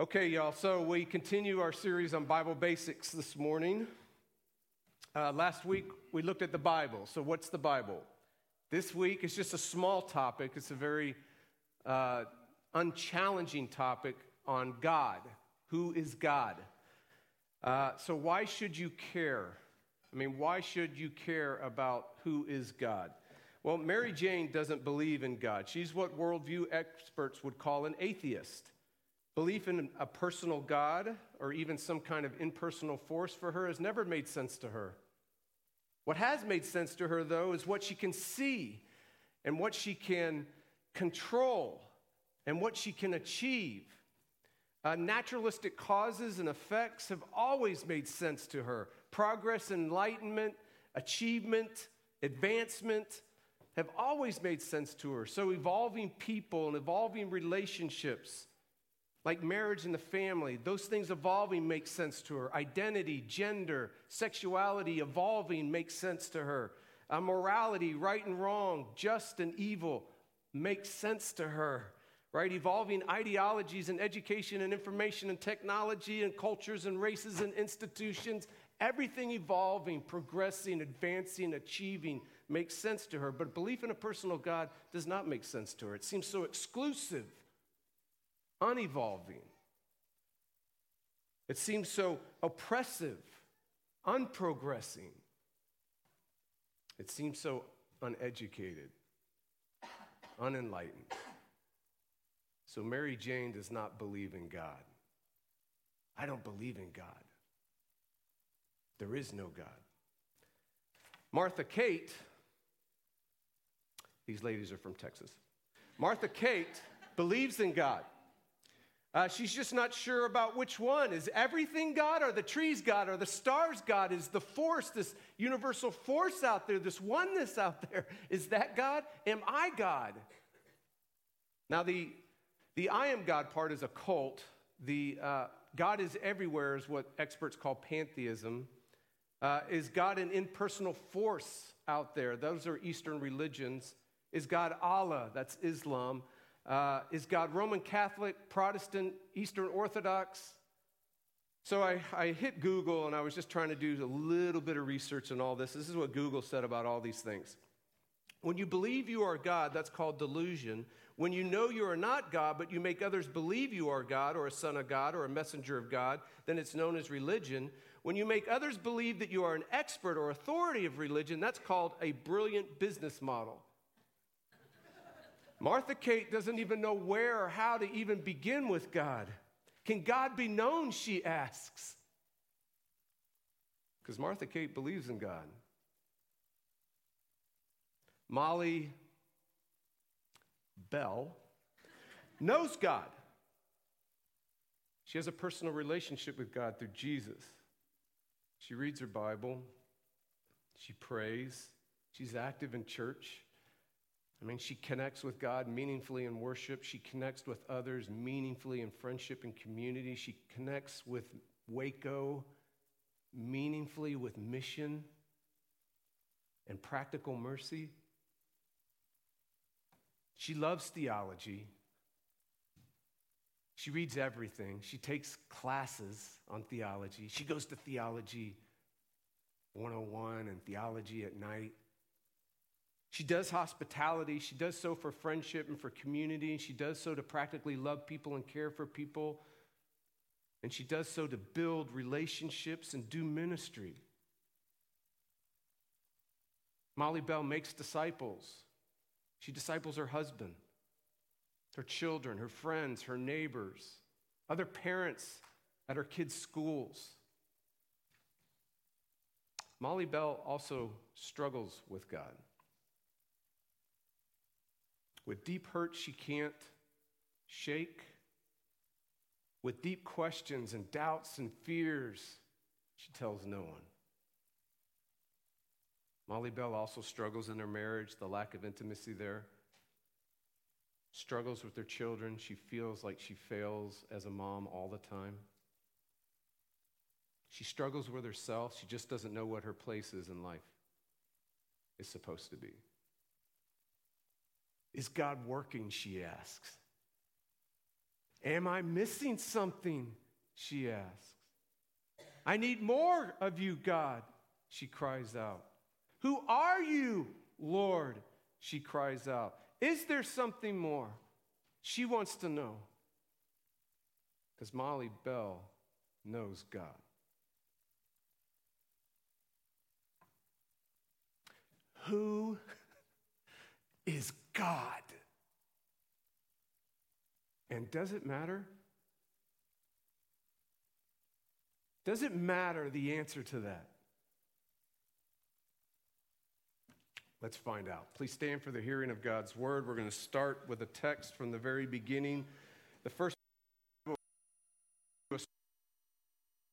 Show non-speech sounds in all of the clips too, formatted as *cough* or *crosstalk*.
Okay, y'all, so we continue our series on Bible basics this morning. Uh, last week we looked at the Bible. So, what's the Bible? This week it's just a small topic, it's a very uh, unchallenging topic on God. Who is God? Uh, so, why should you care? I mean, why should you care about who is God? Well, Mary Jane doesn't believe in God. She's what worldview experts would call an atheist. Belief in a personal God or even some kind of impersonal force for her has never made sense to her. What has made sense to her, though, is what she can see and what she can control and what she can achieve. Uh, naturalistic causes and effects have always made sense to her. Progress, enlightenment, achievement, advancement have always made sense to her. So, evolving people and evolving relationships like marriage and the family, those things evolving make sense to her. Identity, gender, sexuality evolving makes sense to her. Uh, morality, right and wrong, just and evil makes sense to her. Right? Evolving ideologies and education and information and technology and cultures and races and institutions, everything evolving, progressing, advancing, achieving makes sense to her. But belief in a personal God does not make sense to her. It seems so exclusive unevolving. It seems so oppressive, unprogressing. It seems so uneducated, unenlightened. So Mary Jane does not believe in God. I don't believe in God. There is no God. Martha Kate, these ladies are from Texas. Martha Kate believes in God. Uh, she's just not sure about which one. Is everything God? Are the trees God? Are the stars God? Is the force, this universal force out there, this oneness out there, is that God? Am I God? Now, the, the I am God part is a cult. The uh, God is everywhere is what experts call pantheism. Uh, is God an impersonal force out there? Those are Eastern religions. Is God Allah? That's Islam. Uh, is God Roman Catholic, Protestant, Eastern Orthodox? So I, I hit Google and I was just trying to do a little bit of research on all this. This is what Google said about all these things. When you believe you are God, that's called delusion. When you know you are not God, but you make others believe you are God or a son of God or a messenger of God, then it's known as religion. When you make others believe that you are an expert or authority of religion, that's called a brilliant business model. Martha Kate doesn't even know where or how to even begin with God. Can God be known? She asks. Because Martha Kate believes in God. Molly Bell knows God. She has a personal relationship with God through Jesus. She reads her Bible, she prays, she's active in church. I mean, she connects with God meaningfully in worship. She connects with others meaningfully in friendship and community. She connects with Waco meaningfully with mission and practical mercy. She loves theology. She reads everything. She takes classes on theology. She goes to theology 101 and theology at night. She does hospitality. She does so for friendship and for community. And She does so to practically love people and care for people. And she does so to build relationships and do ministry. Molly Bell makes disciples. She disciples her husband, her children, her friends, her neighbors, other parents at her kids' schools. Molly Bell also struggles with God. With deep hurt she can't shake, with deep questions and doubts and fears, she tells no one. Molly Bell also struggles in her marriage, the lack of intimacy there. Struggles with her children. She feels like she fails as a mom all the time. She struggles with herself. She just doesn't know what her place is in life is supposed to be. Is God working? She asks. Am I missing something? She asks. I need more of you, God, she cries out. Who are you, Lord? She cries out. Is there something more? She wants to know. Because Molly Bell knows God. Who *laughs* is God? And does it matter? Does it matter the answer to that? Let's find out. Please stand for the hearing of God's word. We're going to start with a text from the very beginning. The first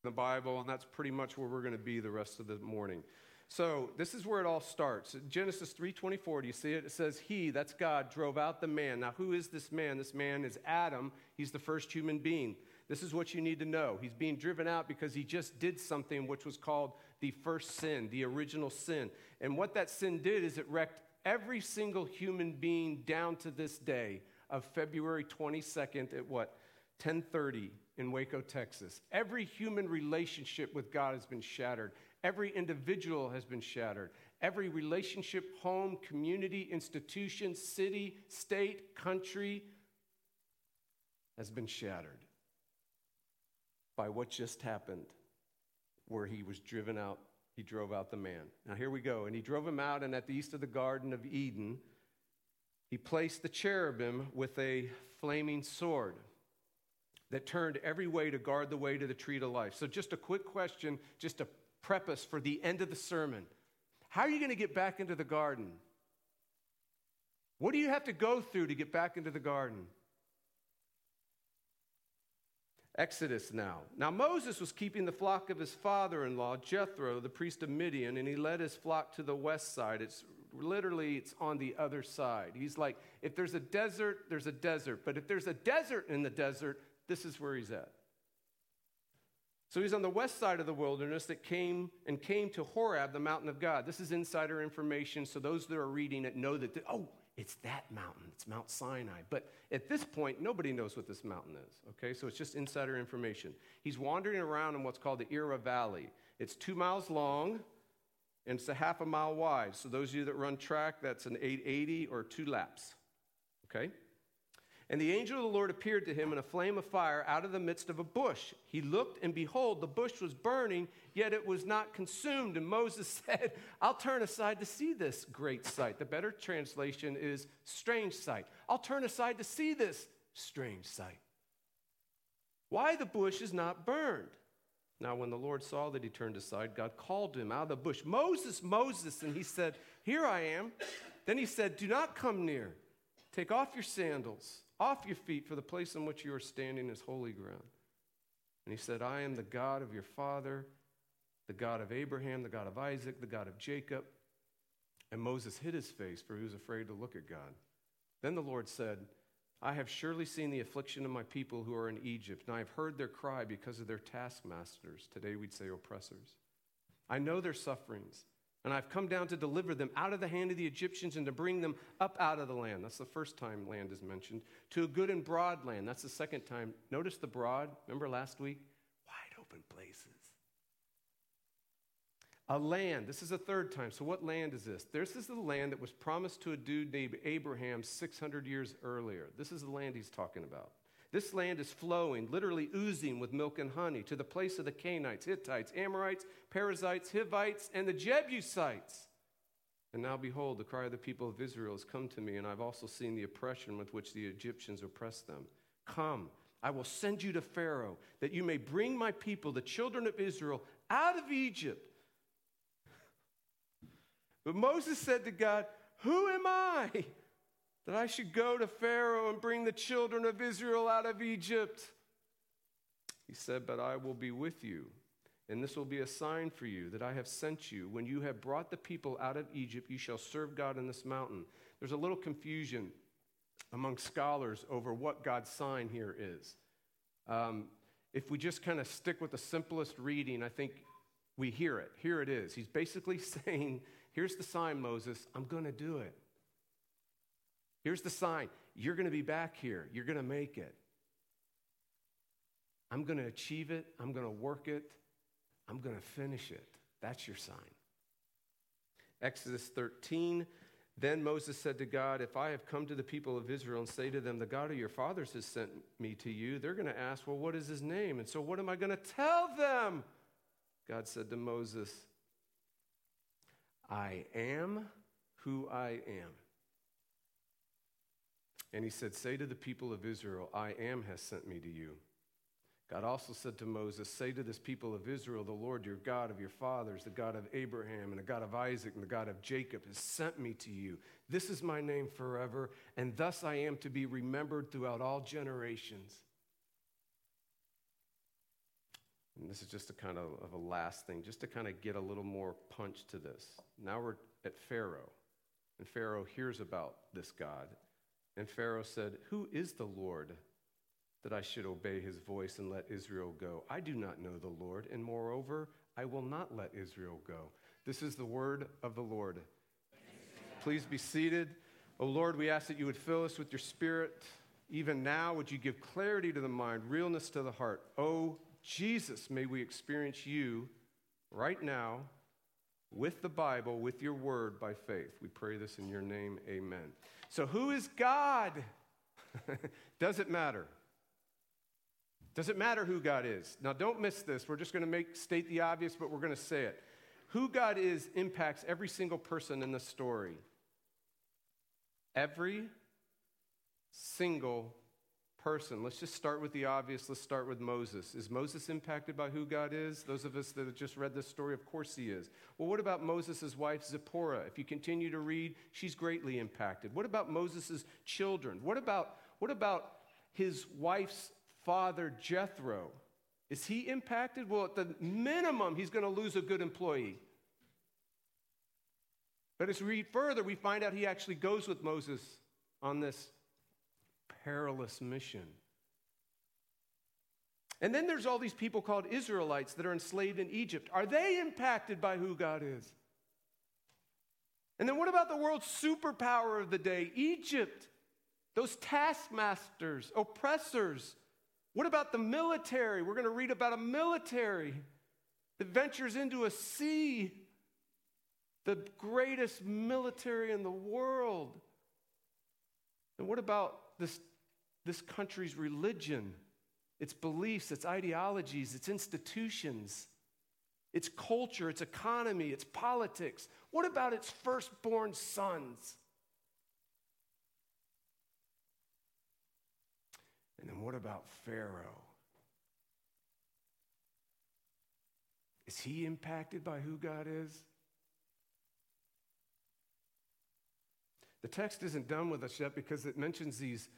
the Bible, and that's pretty much where we're going to be the rest of the morning. So this is where it all starts. Genesis 3:24, do you see it? It says, He, that's God, drove out the man. Now, who is this man? This man is Adam. He's the first human being. This is what you need to know. He's being driven out because he just did something which was called the first sin, the original sin. And what that sin did is it wrecked every single human being down to this day of February 22nd at what? 1030 in Waco, Texas. Every human relationship with God has been shattered. Every individual has been shattered. Every relationship, home, community, institution, city, state, country has been shattered by what just happened, where he was driven out. He drove out the man. Now, here we go. And he drove him out, and at the east of the Garden of Eden, he placed the cherubim with a flaming sword that turned every way to guard the way to the tree to life. So, just a quick question, just to preface for the end of the sermon. How are you going to get back into the garden? What do you have to go through to get back into the garden? Exodus now. Now Moses was keeping the flock of his father-in-law Jethro, the priest of Midian, and he led his flock to the west side. It's literally it's on the other side. He's like, if there's a desert, there's a desert, but if there's a desert in the desert, this is where he's at. So he's on the west side of the wilderness that came and came to Horeb, the mountain of God. This is insider information, so those that are reading it know that, oh, it's that mountain. It's Mount Sinai. But at this point, nobody knows what this mountain is, okay? So it's just insider information. He's wandering around in what's called the Elah Valley. It's two miles long and it's a half a mile wide. So those of you that run track, that's an 880 or two laps, okay? And the angel of the Lord appeared to him in a flame of fire out of the midst of a bush. He looked, and behold, the bush was burning, yet it was not consumed. And Moses *laughs* said, I'll turn aside to see this great sight. The better translation is strange sight. I'll turn aside to see this strange sight. Why the bush is not burned? Now, when the Lord saw that he turned aside, God called to him out of the bush, Moses, Moses. And he said, Here I am. Then he said, Do not come near. Take off your sandals off your feet, for the place on which you are standing is holy ground. And he said, I am the God of your father, the God of Abraham, the God of Isaac, the God of Jacob. And Moses hid his face, for he was afraid to look at God. Then the Lord said, I have surely seen the affliction of my people who are in Egypt, and I have heard their cry because of their taskmasters. Today we'd say oppressors. I know their sufferings. And I've come down to deliver them out of the hand of the Egyptians and to bring them up out of the land. That's the first time land is mentioned. To a good and broad land. That's the second time. Notice the broad. Remember last week? Wide open places. A land. This is the third time. So, what land is this? This is the land that was promised to a dude named Abraham 600 years earlier. This is the land he's talking about. This land is flowing, literally oozing with milk and honey, to the place of the Canaanites, Hittites, Amorites, Perizzites, Hivites, and the Jebusites. And now, behold, the cry of the people of Israel has come to me, and I've also seen the oppression with which the Egyptians oppress them. Come, I will send you to Pharaoh, that you may bring my people, the children of Israel, out of Egypt. But Moses said to God, Who am I? That I should go to Pharaoh and bring the children of Israel out of Egypt. He said, But I will be with you, and this will be a sign for you that I have sent you. When you have brought the people out of Egypt, you shall serve God in this mountain. There's a little confusion among scholars over what God's sign here is. Um, if we just kind of stick with the simplest reading, I think we hear it. Here it is. He's basically *laughs* saying, Here's the sign, Moses. I'm going to do it. Here's the sign you're going to be back here, you're going to make it. I'm going to achieve it. I'm going to work it. I'm going to finish it. That's your sign. Exodus 13. Then Moses said to God, If I have come to the people of Israel and say to them, The God of your fathers has sent me to you, they're going to ask, Well, what is his name? And so what am I going to tell them? God said to Moses, I am who I am. And he said, Say to the people of Israel, I am has sent me to you. God also said to Moses, Say to this people of Israel, the Lord your God of your fathers, the God of Abraham and the God of Isaac and the God of Jacob has sent me to you. This is my name forever, and thus I am to be remembered throughout all generations. And this is just a kind of, of a last thing, just to kind of get a little more punch to this. Now we're at Pharaoh, and Pharaoh hears about this God. And Pharaoh said, Who is the Lord? that I should obey his voice and let Israel go. I do not know the Lord, and moreover, I will not let Israel go. This is the word of the Lord. Please be seated. Oh Lord, we ask that you would fill us with your spirit. Even now, would you give clarity to the mind, realness to the heart? Oh Jesus, may we experience you right now with the Bible, with your word by faith. We pray this in your name. Amen. So, who is God? *laughs* Does it matter? Does it matter who God is? Now, don't miss this. We're just going to make state the obvious, but we're going to say it. Who God is impacts every single person in the story. Every single person. Let's just start with the obvious. Let's start with Moses. Is Moses impacted by who God is? Those of us that have just read this story, of course he is. Well, what about Moses' wife, Zipporah? If you continue to read, she's greatly impacted. What about Moses' children? What about, what about his wife's father Jethro. Is he impacted? Well, at the minimum, he's going to lose a good employee. But as we read further, we find out he actually goes with Moses on this perilous mission. And then there's all these people called Israelites that are enslaved in Egypt. Are they impacted by who God is? And then what about the world's superpower of the day, Egypt? Those taskmasters, oppressors, what about the military? We're going to read about a military that ventures into a sea, the greatest military in the world. And what about this, this country's religion, its beliefs, its ideologies, its institutions, its culture, its economy, its politics? What about its firstborn sons? And then what about Pharaoh? Is he impacted by who God is? The text isn't done with us yet because it mentions these,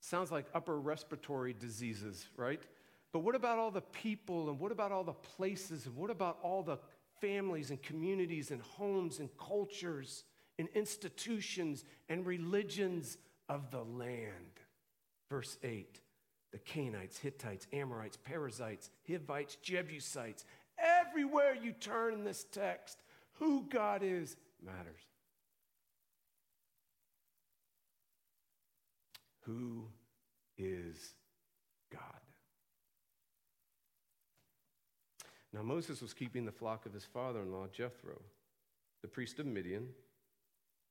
sounds like upper respiratory diseases, right? But what about all the people and what about all the places and what about all the families and communities and homes and cultures and institutions and religions of the land? Verse 8 the Canaanites, Hittites, Amorites, Perizzites, Hivites, Jebusites. Everywhere you turn in this text, who God is matters. Who is God? Now, Moses was keeping the flock of his father in law, Jethro, the priest of Midian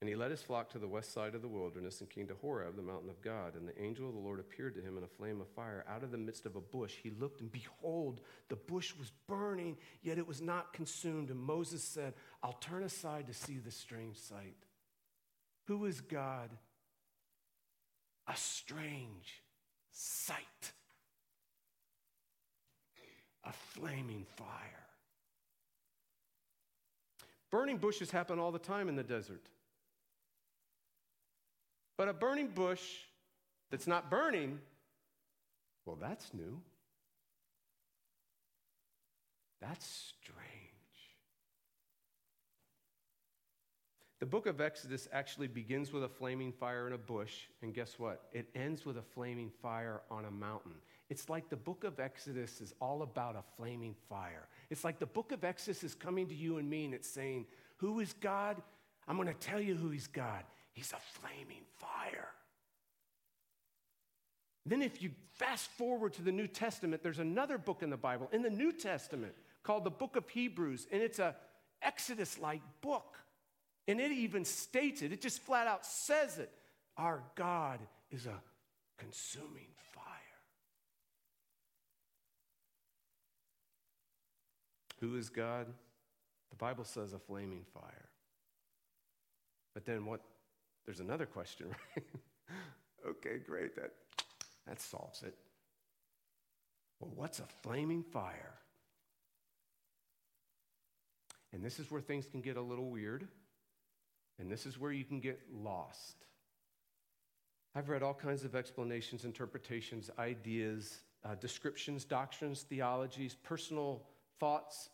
and he led his flock to the west side of the wilderness and came to Horeb, the mountain of God. And the angel of the Lord appeared to him in a flame of fire out of the midst of a bush. He looked, and behold, the bush was burning, yet it was not consumed. And Moses said, I'll turn aside to see this strange sight. Who is God? A strange sight, a flaming fire. Burning bushes happen all the time in the desert. But a burning bush that's not burning, well, that's new. That's strange. The book of Exodus actually begins with a flaming fire in a bush, and guess what? It ends with a flaming fire on a mountain. It's like the book of Exodus is all about a flaming fire. It's like the book of Exodus is coming to you and me, and it's saying, Who is God? I'm going to tell you who He's God. He's a flaming fire. Then, if you fast forward to the New Testament, there's another book in the Bible, in the New Testament, called the book of Hebrews, and it's a Exodus like book. And it even states it, it just flat out says it. Our God is a consuming fire. Who is God? The Bible says a flaming fire. But then what? There's another question, *laughs* right? okay, great. That, that solves it. Well, what's a flaming fire? And this is where things can get a little weird. And this is where you can get lost. I've read all kinds of explanations, interpretations, ideas, uh, descriptions, doctrines, theologies, personal thoughts,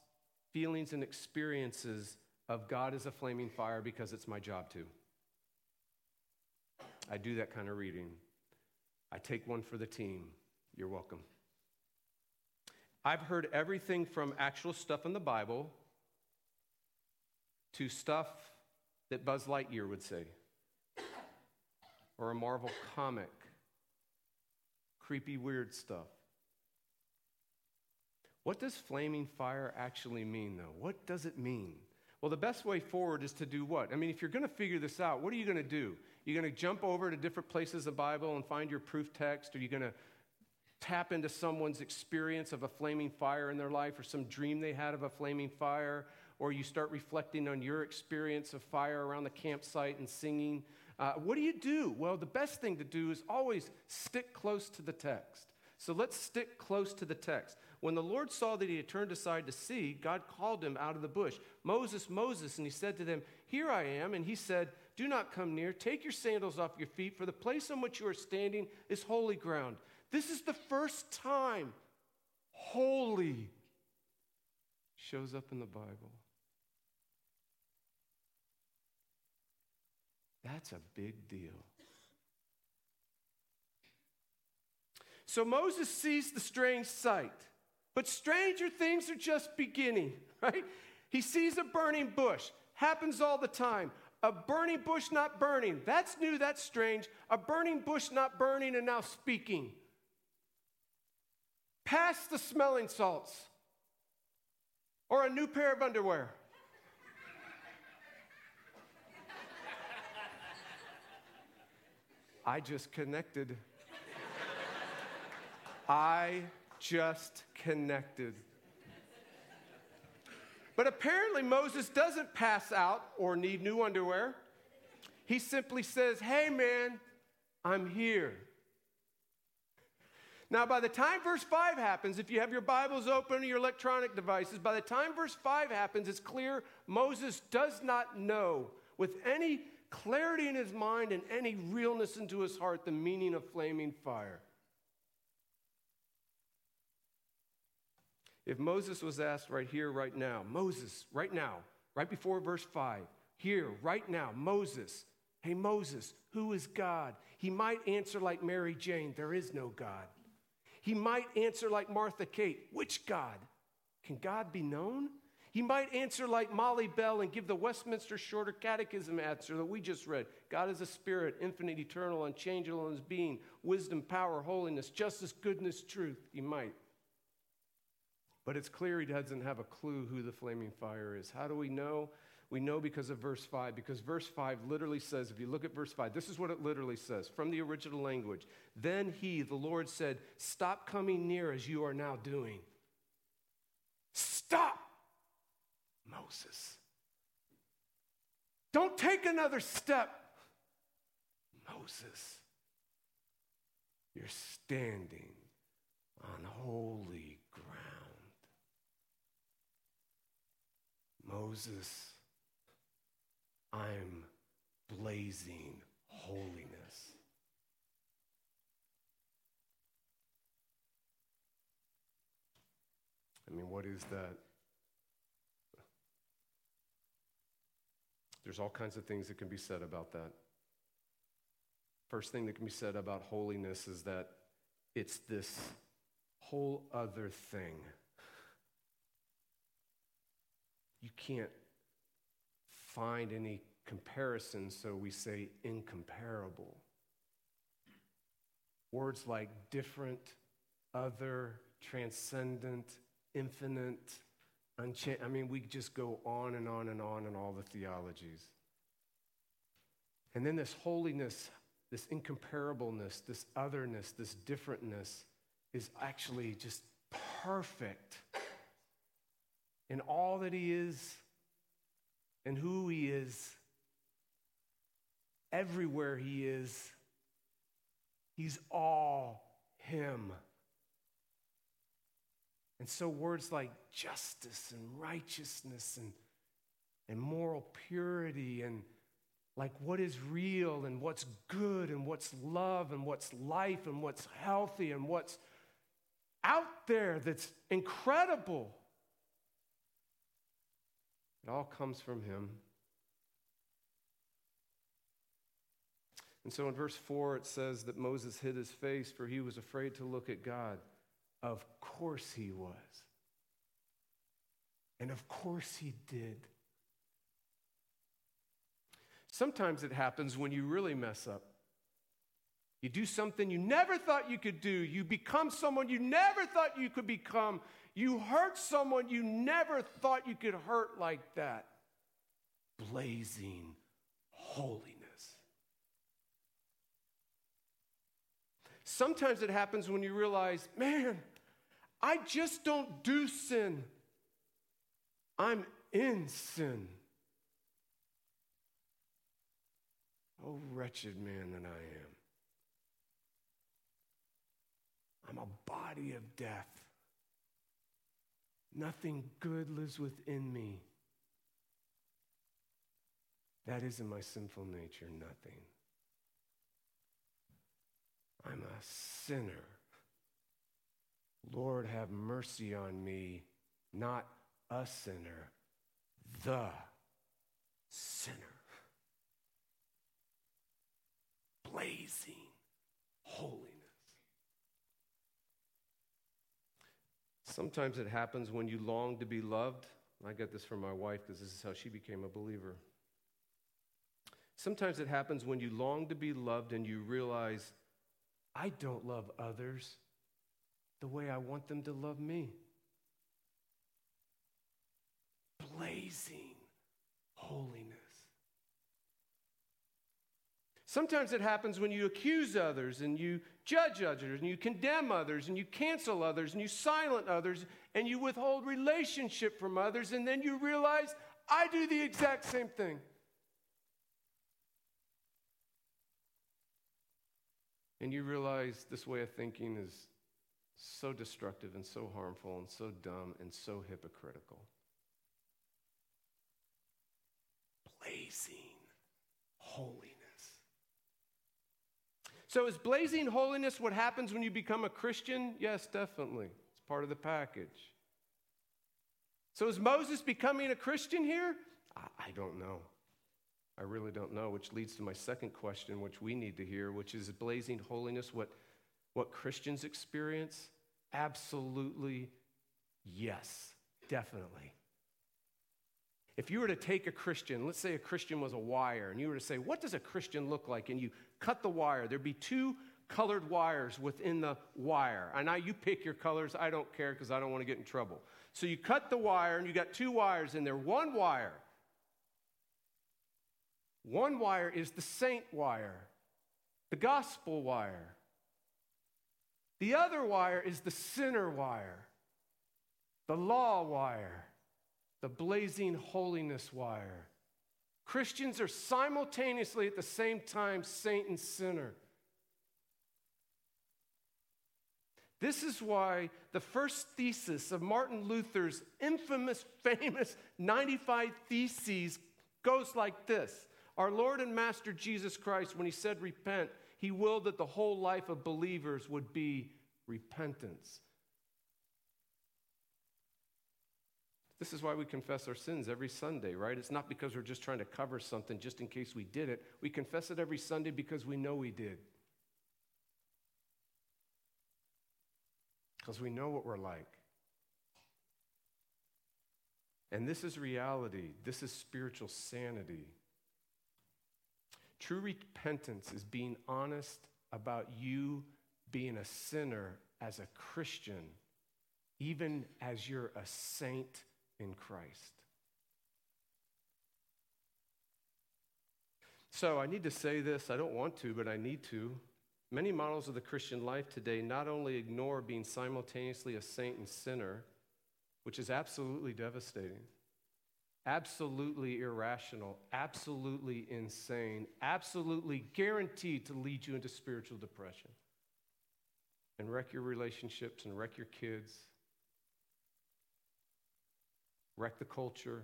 feelings, and experiences of God as a flaming fire because it's my job to. I do that kind of reading. I take one for the team. You're welcome. I've heard everything from actual stuff in the Bible to stuff that Buzz Lightyear would say, or a Marvel comic, creepy, weird stuff. What does flaming fire actually mean, though? What does it mean? Well, the best way forward is to do what? I mean, if you're going to figure this out, what are you going to do? You're going to jump over to different places of the Bible and find your proof text? Are you going to tap into someone's experience of a flaming fire in their life or some dream they had of a flaming fire? Or you start reflecting on your experience of fire around the campsite and singing? Uh, what do you do? Well, the best thing to do is always stick close to the text. So let's stick close to the text. When the Lord saw that he had turned aside to see, God called him out of the bush, Moses, Moses, and he said to them, Here I am. And he said, Do not come near. Take your sandals off your feet, for the place on which you are standing is holy ground. This is the first time holy shows up in the Bible. That's a big deal. So Moses sees the strange sight. But stranger things are just beginning, *laughs* right? He sees a burning bush. Happens all the time. A burning bush not burning. That's new, that's strange. A burning bush not burning and now speaking. Pass the smelling salts. Or a new pair of underwear. I just connected. I just connected. But apparently, Moses doesn't pass out or need new underwear. He simply says, Hey, man, I'm here. Now, by the time verse 5 happens, if you have your Bibles open or your electronic devices, by the time verse 5 happens, it's clear Moses does not know with any clarity in his mind and any realness into his heart the meaning of flaming fire. If Moses was asked right here, right now, Moses, right now, right before verse 5, here, right now, Moses, hey, Moses, who is God? He might answer like Mary Jane, there is no God. He might answer like Martha Kate, which God? Can God be known? He might answer like Molly Bell and give the Westminster Shorter Catechism answer that we just read God is a spirit, infinite, eternal, unchangeable in his being, wisdom, power, holiness, justice, goodness, truth. He might. But it's clear he doesn't have a clue who the flaming fire is. How do we know? We know because of verse 5, because verse 5 literally says, if you look at verse 5, this is what it literally says from the original language. Then he, the Lord, said, Stop coming near as you are now doing. Stop, Moses. Don't take another step, Moses. You're standing on holy ground. Moses, I'm blazing holiness. I mean, what is that? There's all kinds of things that can be said about that. First thing that can be said about holiness is that it's this whole other thing you can't find any comparison, so we say incomparable. Words like different, other, transcendent, infinite, unchanged. I mean, we just go on and on and on in all the theologies. And then this holiness, this incomparableness, this otherness, this differentness is actually just perfect in all that he is and who he is, everywhere he is. He's all him. And so, words like justice and righteousness and, and moral purity and like what is real and what's good and what's love and what's life and what's healthy and what's out there that's incredible. It all comes from Him. And so in verse 4, it says that Moses hid his face for he was afraid to look at God. Of course he was. And of course he did. Sometimes it happens when you really mess up. You do something you never thought you could do. You become someone you never thought you could become. You hurt someone you never thought you could hurt like that. Blazing holiness. Sometimes it happens when you realize, man, I just don't do sin. I'm in sin. Oh, wretched man that I am. I'm a body of death. Nothing good lives within me. That is in my sinful nature, nothing. I'm a sinner. Lord, have mercy on me, not a sinner, the sinner. blazing holiness. Sometimes it happens when you long to be loved. I get this from my wife because this is how she became a believer. Sometimes it happens when you long to be loved and you realize, I don't love others the way I want them to love me. Blazing holiness. Sometimes it happens when you accuse others and you judge others and you condemn others and you cancel others and you silent others and you withhold relationship from others and then you realize I do the exact same thing. And you realize this way of thinking is so destructive and so harmful and so dumb and so hypocritical. Blazing holy so, is blazing holiness what happens when you become a Christian? Yes, definitely. It's part of the package. So, is Moses becoming a Christian here? I, I don't know. I really don't know, which leads to my second question, which we need to hear, which is blazing holiness what, what Christians experience? Absolutely yes, definitely. If you were to take a Christian, let's say a Christian was a wire, and you were to say, What does a Christian look like? And you cut the wire, there'd be two colored wires within the wire. And now you pick your colors. I don't care because I don't want to get in trouble. So you cut the wire, and you got two wires in there. One wire, one wire is the saint wire, the gospel wire. The other wire is the sinner wire, the law wire the blazing holiness wire. Christians are simultaneously at the same time saint and sinner. This is why the first thesis of Martin Luther's infamous, famous 95 Theses goes like this Our Lord and Master Jesus Christ, when he said repent, he willed that the whole life of believers would be repentance. This is why we confess our sins every Sunday, right? It's not because we're just trying to cover something just in case we did it. We confess it every Sunday because we know we did. Because we know what we're like. And this is reality, this is spiritual sanity. True repentance is being honest about you being a sinner as a Christian, even as you're a saint in Christ. So I need to say this. I don't want to, but I need to. Many models of the Christian life today not only ignore being simultaneously a saint and sinner, which is absolutely devastating, absolutely irrational, absolutely insane, absolutely guaranteed to lead you into spiritual depression. And wreck your relationships and wreck your kids, wreck the culture,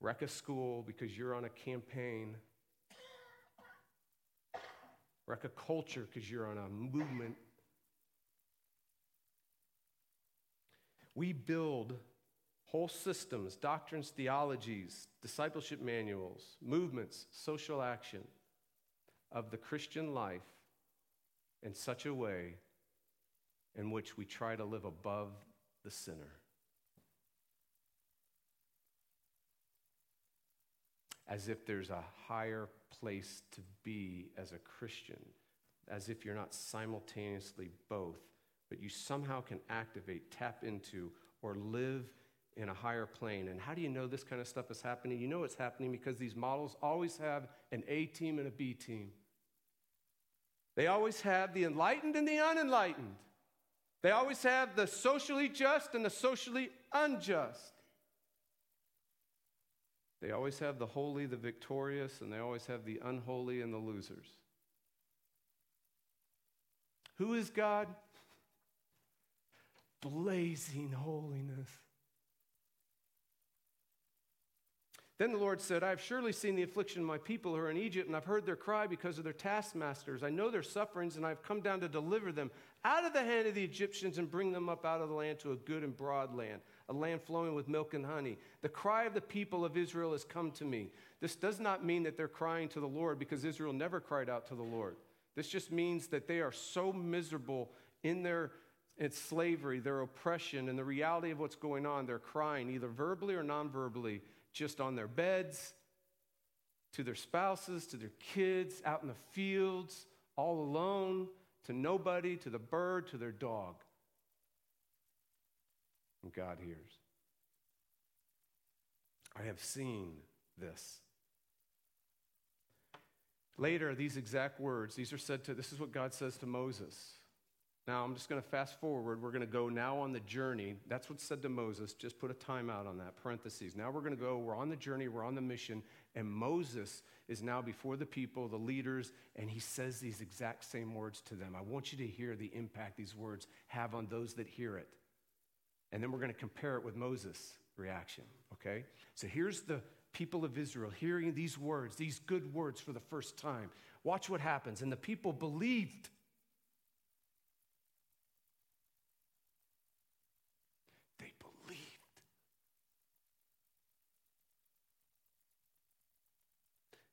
wreck a school because you're on a campaign, wreck a culture because you're on a movement. We build whole systems, doctrines, theologies, discipleship manuals, movements, social action of the Christian life in such a way in which we try to live above the sinner. As if there's a higher place to be as a Christian, as if you're not simultaneously both, but you somehow can activate, tap into, or live in a higher plane. And how do you know this kind of stuff is happening? You know it's happening because these models always have an A team and a B team. They always have the enlightened and the unenlightened. They always have the socially just and the socially unjust. They always have the holy, the victorious, and they always have the unholy and the losers. Who is God? Blazing holiness. Then the Lord said, I have surely seen the affliction of my people who are in Egypt, and I've heard their cry because of their taskmasters. I know their sufferings, and I've come down to deliver them out of the hand of the Egyptians and bring them up out of the land to a good and broad land, a land flowing with milk and honey. The cry of the people of Israel has come to me. This does not mean that they're crying to the Lord because Israel never cried out to the Lord. This just means that they are so miserable in their slavery, their oppression, and the reality of what's going on. They're crying, either verbally or non verbally, just on their beds, to their spouses, to their kids, out in the fields, all alone, to nobody, to the bird, to their dog. And God hears. I have seen this. Later, these exact words, these are said to, this is what God says to Moses. Now, I'm just going to fast forward. We're going to go now on the journey. That's what's said to Moses. Just put a timeout on that, parentheses. Now we're going to go, we're on the journey, we're on the mission, and Moses is now before the people, the leaders, and he says these exact same words to them. I want you to hear the impact these words have on those that hear it. And then we're going to compare it with Moses' reaction, okay? So here's the people of Israel hearing these words, these good words for the first time. Watch what happens. And the people believed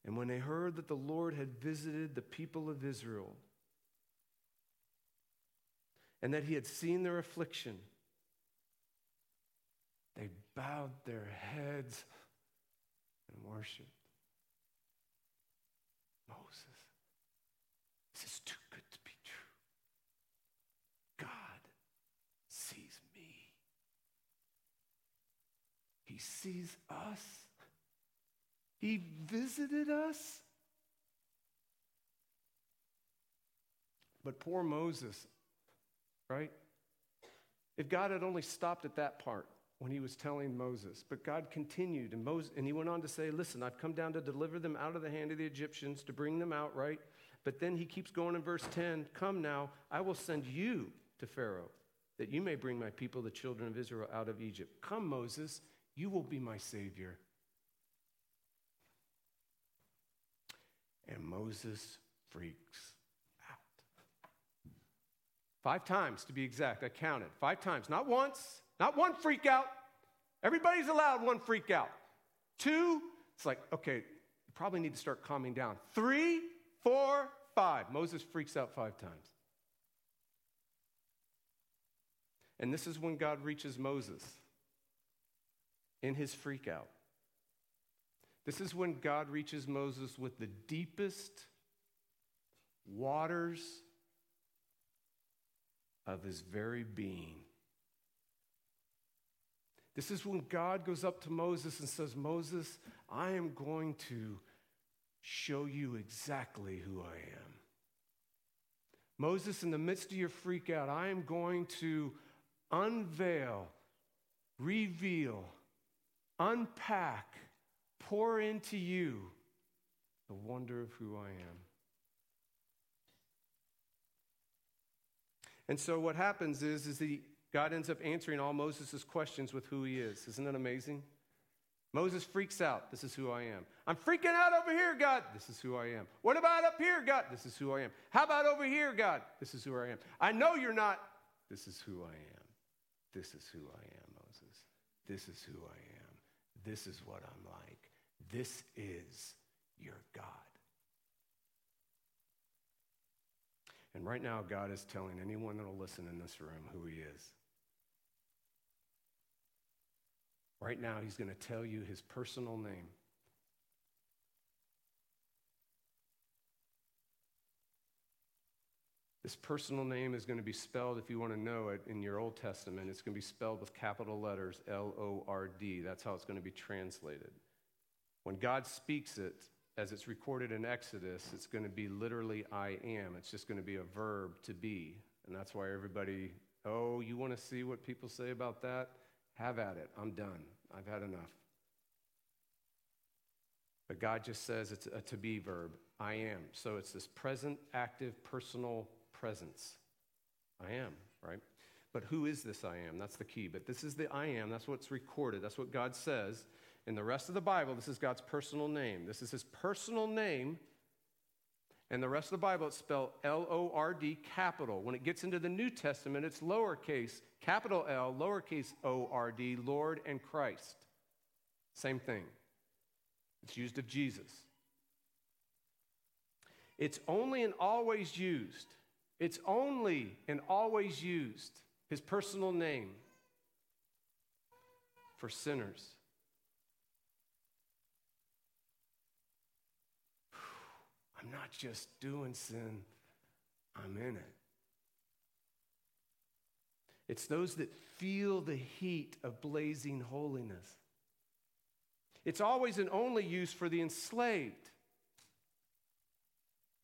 And when they heard that the Lord had visited the people of Israel and that he had seen their affliction, they bowed their heads and worshiped. Moses, this is too good to be true. God sees me, He sees us. He visited us. But poor Moses, right? If God had only stopped at that part when he was telling Moses, but God continued, and, Moses, and he went on to say, Listen, I've come down to deliver them out of the hand of the Egyptians, to bring them out, right? But then he keeps going in verse 10 Come now, I will send you to Pharaoh, that you may bring my people, the children of Israel, out of Egypt. Come, Moses, you will be my Savior. And Moses freaks out. Five times to be exact, I counted. Five times. Not once, not one freak out. Everybody's allowed one freak out. Two, it's like, okay, you probably need to start calming down. Three, four, five. Moses freaks out five times. And this is when God reaches Moses in his freak out. This is when God reaches Moses with the deepest waters of his very being. This is when God goes up to Moses and says, Moses, I am going to show you exactly who I am. Moses, in the midst of your freak out, I am going to unveil, reveal, unpack, pour into you the wonder of who I am. And so what happens is, is the, God ends up answering all Moses' questions with who he is. Isn't that amazing? Moses freaks out. This is who I am. I'm freaking out over here, God. This is who I am. What about up here, God? This is who I am. How about over here, God? This is who I am. I know you're not. This is who I am. This is who I am, Moses. This is who I am. This is what I'm like. This is your God. And right now, God is telling anyone that will listen in this room who He is. Right now, He's going to tell you His personal name. This personal name is going to be spelled, if you want to know it, in your Old Testament. It's going to be spelled with capital letters L O R D. That's how it's going to be translated. When God speaks it, as it's recorded in Exodus, it's going to be literally I am. It's just going to be a verb to be. And that's why everybody, oh, you want to see what people say about that? Have at it. I'm done. I've had enough. But God just says it's a to be verb. I am. So it's this present, active, personal presence. I am, right? But who is this I am? That's the key. But this is the I am. That's what's recorded. That's what God says. In the rest of the Bible, this is God's personal name. This is his personal name. And the rest of the Bible, it's spelled L O R D capital. When it gets into the New Testament, it's lowercase, capital L, lowercase O R D, Lord and Christ. Same thing. It's used of Jesus. It's only and always used. It's only and always used, his personal name, for sinners. I'm not just doing sin, I'm in it. It's those that feel the heat of blazing holiness. It's always and only used for the enslaved.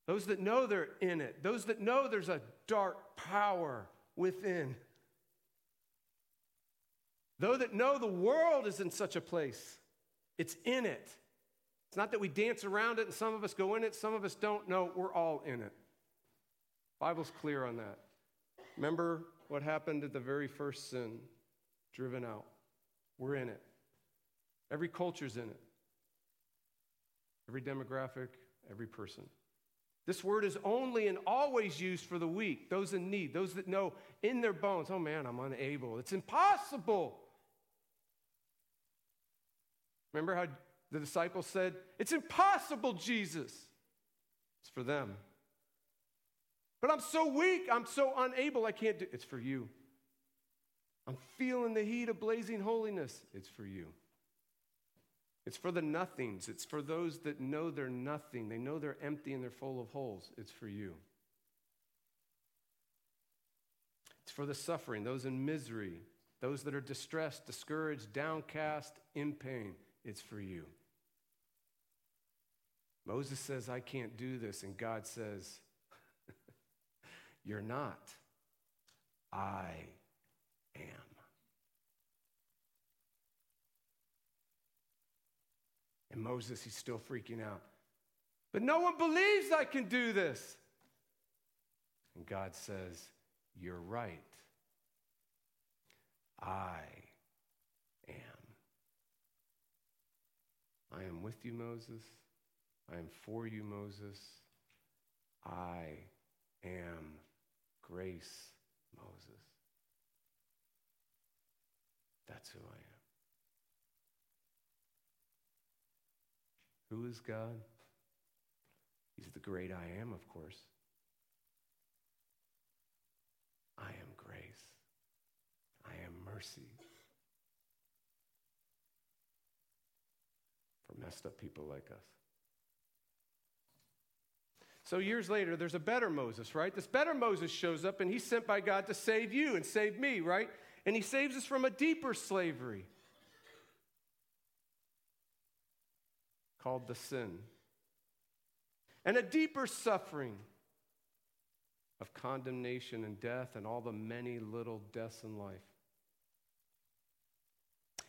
Those that know they're in it, those that know there's a dark power within. Those that know the world is in such a place, it's in it. It's not that we dance around it and some of us go in it, some of us don't. No, we're all in it. Bible's clear on that. Remember what happened at the very first sin? Driven out. We're in it. Every culture's in it. Every demographic, every person. This word is only and always used for the weak, those in need, those that know in their bones, oh man, I'm unable. It's impossible. Remember how the disciples said, It's impossible, Jesus. It's for them. But I'm so weak, I'm so unable, I can't do It's for you. I'm feeling the heat of blazing holiness. It's for you. It's for the nothings. It's for those that know they're nothing. They know they're empty and they're full of holes. It's for you. It's for the suffering, those in misery, those that are distressed, discouraged, downcast, in pain. It's for you. Moses says, I can't do this. And God says, *laughs* You're not. I am. And Moses, he's still freaking out. But no one believes I can do this. And God says, You're right. I am. I am with you, Moses. I am for you, Moses. I am grace, Moses. That's who I am. Who is God? He's the great I am, of course. I am grace. I am mercy. For messed up people like us. So years later, there's a better Moses, right? This better Moses shows up and he's sent by God to save you and save me, right? And he saves us from a deeper slavery called the sin and a deeper suffering of condemnation and death and all the many little deaths in life.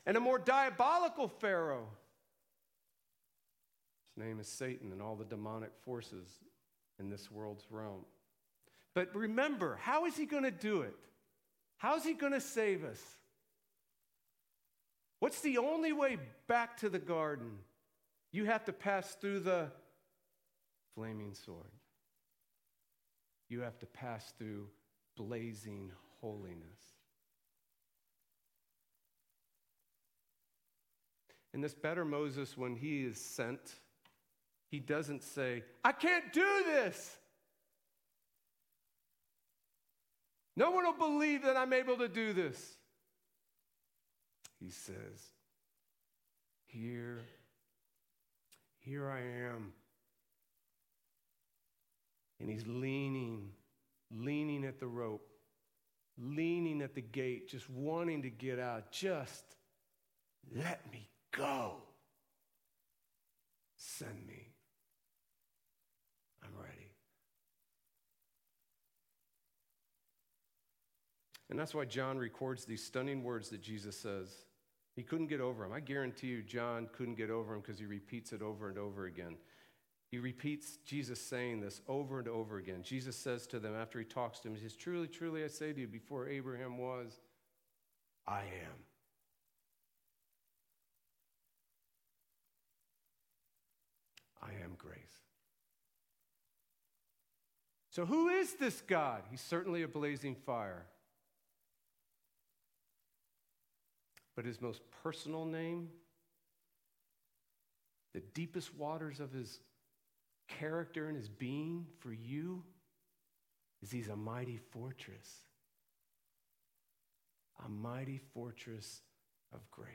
And a more diabolical Pharaoh. His name is Satan and all the demonic forces in this world's realm. But remember, how is he going to do it? How is he going to save us? What's the only way back to the garden? You have to pass through the flaming sword. You have to pass through blazing holiness. And this better Moses, when he is sent, he doesn't say, I can't do this. No one will believe that I'm able to do this. He says, Here, here I am. And he's leaning, leaning at the rope, leaning at the gate, just wanting to get out. Just let me go. Send me. I'm ready. And that's why John records these stunning words that Jesus says. He couldn't get over them. I guarantee you, John couldn't get over them because he repeats it over and over again. He repeats Jesus saying this over and over again. Jesus says to them after he talks to them, He says, Truly, truly, I say to you, before Abraham was, I am. I am grace. So, who is this God? He's certainly a blazing fire. But his most personal name, the deepest waters of his character and his being for you is he's a mighty fortress. A mighty fortress of grace.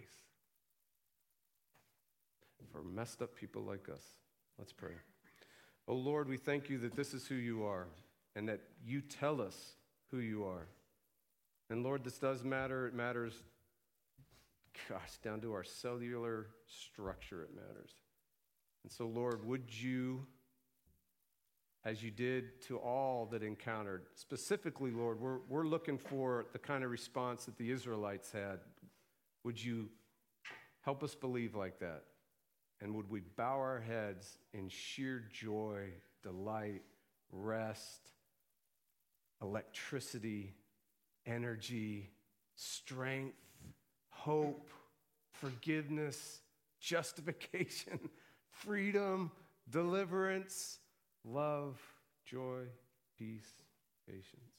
For messed up people like us. Let's pray. Oh Lord, we thank you that this is who you are and that you tell us who you are. And Lord, this does matter. It matters, gosh, down to our cellular structure, it matters. And so, Lord, would you as you did to all that encountered. Specifically, Lord, we're, we're looking for the kind of response that the Israelites had. Would you help us believe like that? And would we bow our heads in sheer joy, delight, rest, electricity, energy, strength, hope, forgiveness, justification, *laughs* freedom, deliverance? love, joy, peace, patience.